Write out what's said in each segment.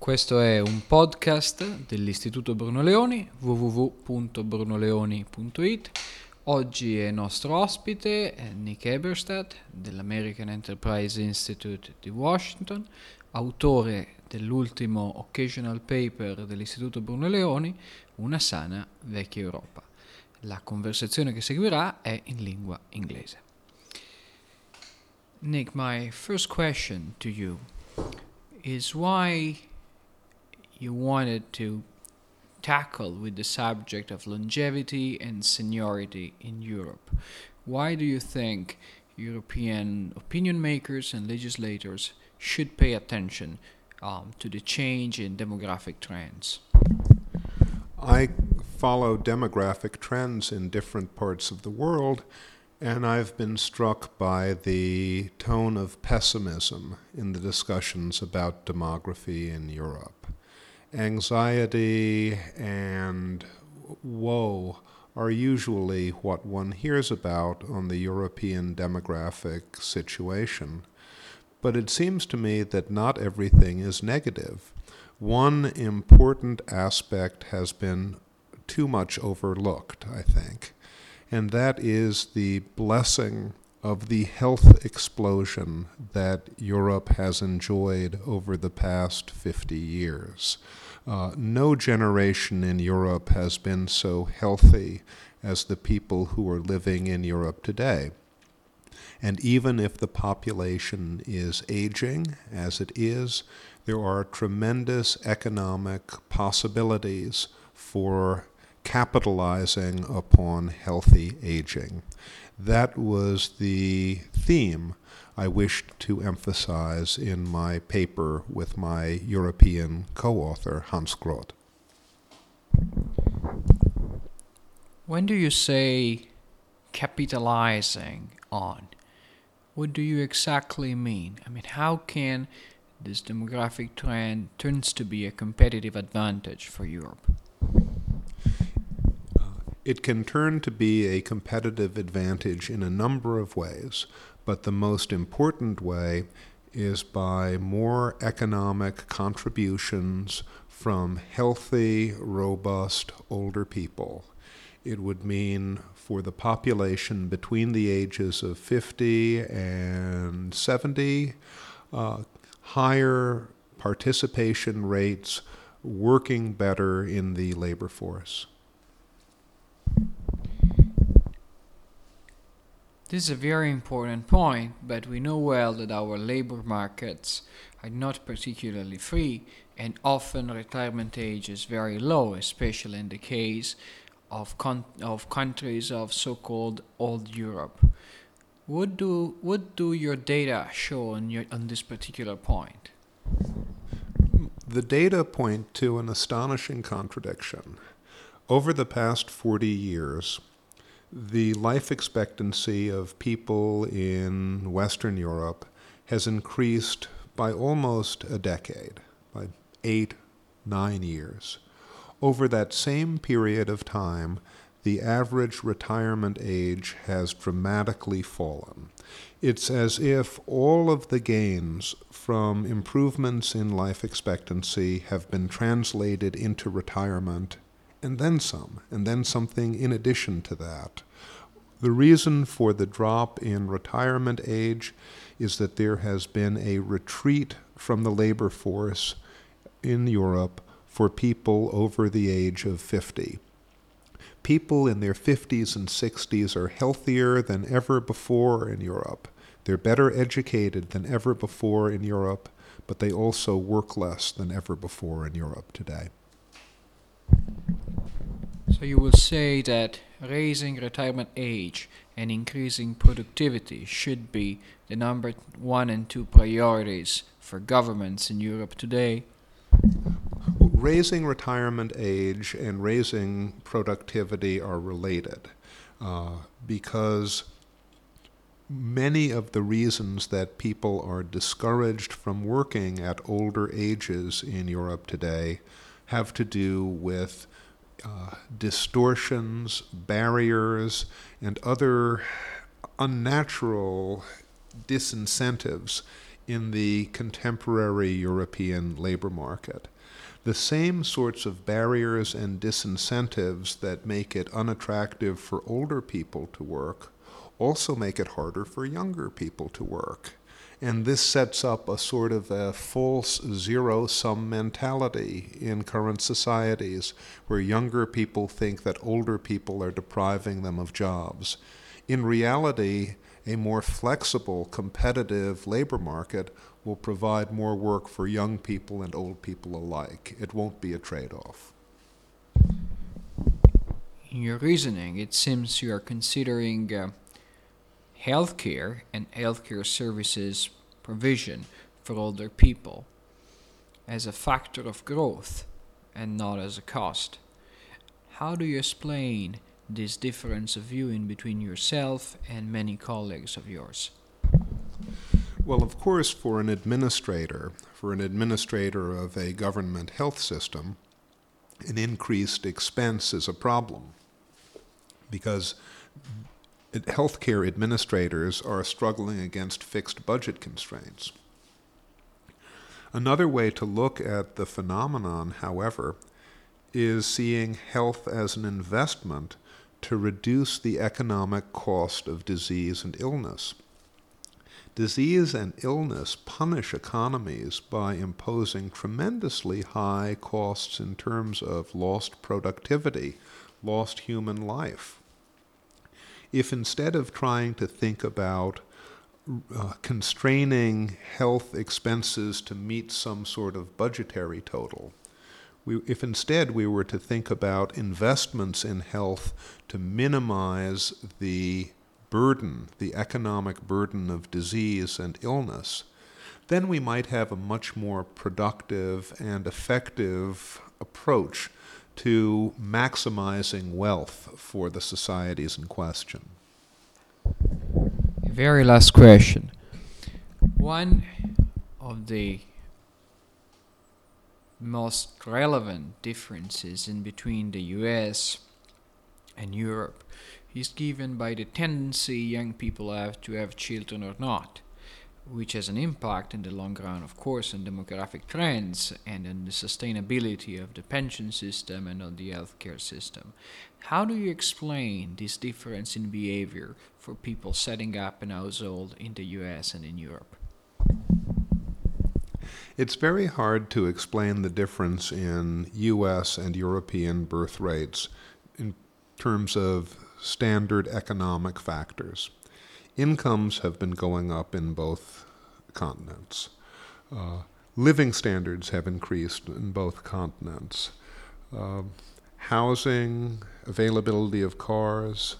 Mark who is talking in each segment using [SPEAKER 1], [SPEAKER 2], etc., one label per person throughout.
[SPEAKER 1] Questo è un podcast dell'Istituto Bruno Leoni, www.brunoleoni.it. Oggi è nostro ospite Nick Eberstadt dell'American Enterprise Institute di Washington, autore dell'ultimo occasional paper dell'Istituto Bruno Leoni, Una sana vecchia Europa. La conversazione che seguirà è in lingua inglese. Nick, my first question to you is why you wanted to tackle with the subject of longevity and seniority in Europe. Why do you think European opinion makers and legislators should pay attention um, to the change in demographic trends?
[SPEAKER 2] I follow demographic trends in different parts of the world, and I've been struck by the tone of pessimism in the discussions about demography in Europe anxiety and woe are usually what one hears about on the European demographic situation. But it seems to me that not everything is negative. One important aspect has been too much overlooked, I think, and that is the blessing of the health explosion that Europe has enjoyed over the past 50 years. Uh, no generation in Europe has been so healthy as the people who are living in Europe today. And even if the population is aging, as it is, there are tremendous economic possibilities for capitalizing upon healthy aging. That was the theme I wished to emphasize in my paper with my European co author, Hans Groth.
[SPEAKER 1] When do you say capitalizing on? What do you exactly mean? I mean, how can this demographic trend turns to be a competitive advantage for Europe?
[SPEAKER 2] It can turn to be a competitive advantage in a number of ways, but the most important way is by more economic contributions from healthy, robust older people. It would mean for the population between the ages of 50 and 70, uh, higher participation rates, working better in the labor force.
[SPEAKER 1] This is a very important point, but we know well that our labor markets are not particularly free and often retirement age is very low, especially in the case of, con- of countries of so-called old Europe. What do, what do your data show on, your, on this particular point?
[SPEAKER 2] The data point to an astonishing contradiction. Over the past 40 years, the life expectancy of people in Western Europe has increased by almost a decade, by eight, nine years. Over that same period of time, the average retirement age has dramatically fallen. It's as if all of the gains from improvements in life expectancy have been translated into retirement and then some, and then something in addition to that. The reason for the drop in retirement age is that there has been a retreat from the labor force in Europe for people over the age of 50. People in their 50s and 60s are healthier than ever before in Europe. They're better educated than ever before in Europe, but they also work less than ever before in Europe today.
[SPEAKER 1] So you will say that raising retirement age and increasing productivity should be the number one and two priorities for governments in Europe today.
[SPEAKER 2] Raising retirement age and raising productivity are related uh, because many of the reasons that people are discouraged from working at older ages in Europe today have to do with uh, distortions, barriers, and other unnatural disincentives in the contemporary European labor market. The same sorts of barriers and disincentives that make it unattractive for older people to work also make it harder for younger people to work. And this sets up a sort of a false zero sum mentality in current societies where younger people think that older people are depriving them of jobs. In reality, a more flexible, competitive labor market will provide more work for young people and old people alike. It won't be a trade off.
[SPEAKER 1] In your reasoning, it seems you are considering uh, healthcare and healthcare services provision for older people as a factor of growth and not as a cost. How do you explain this difference of viewing between yourself and many colleagues of yours?
[SPEAKER 2] Well, of course, for an administrator, for an administrator of a government health system, an increased expense is a problem because healthcare administrators are struggling against fixed budget constraints. Another way to look at the phenomenon, however, is seeing health as an investment to reduce the economic cost of disease and illness. Disease and illness punish economies by imposing tremendously high costs in terms of lost productivity, lost human life. If instead of trying to think about uh, constraining health expenses to meet some sort of budgetary total, we, if instead we were to think about investments in health to minimize the burden, the economic burden of disease and illness, then we might have a much more productive and effective approach to maximizing wealth for the societies in question.
[SPEAKER 1] Very last question. One of the most relevant differences in between the US and Europe is given by the tendency young people have to have children or not, which has an impact in the long run, of course, on demographic trends and on the sustainability of the pension system and on the healthcare system. How do you explain this difference in behavior for people setting up an household in the US and in Europe?
[SPEAKER 2] It's very hard to explain the difference in US and European birth rates in terms of standard economic factors. Incomes have been going up in both continents. Uh, living standards have increased in both continents. Uh, housing, availability of cars,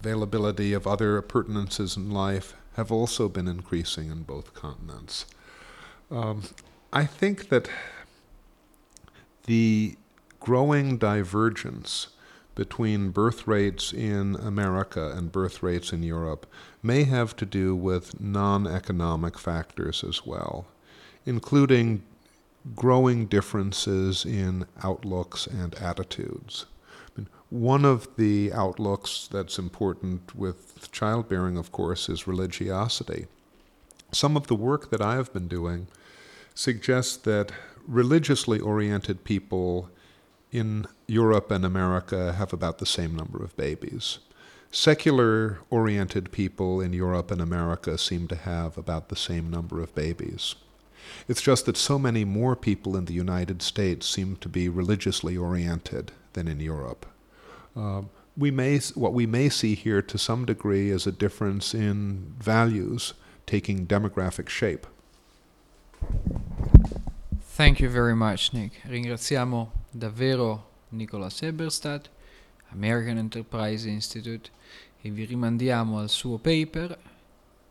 [SPEAKER 2] availability of other appurtenances in life have also been increasing in both continents. Um, I think that the growing divergence between birth rates in America and birth rates in Europe may have to do with non economic factors as well, including growing differences in outlooks and attitudes. one of the outlooks that's important with childbearing, of course, is religiosity. Some of the work that I have been doing suggests that religiously oriented people in Europe and America have about the same number of babies. Secular oriented people in Europe and America seem to have about the same number of babies. It's just that so many more people in the United States seem to be religiously oriented than in Europe. Uh, we may, what we may see here to some degree is a difference in values taking demographic shape.
[SPEAKER 1] Thank you very much, Nick. Ringraziamo davvero Nicholas Eberstadt, American Enterprise Institute, e vi rimandiamo al suo paper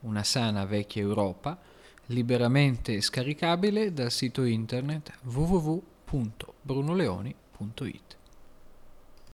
[SPEAKER 1] Una sana vecchia Europa, liberamente scaricabile dal sito internet www.brunoleoni.it.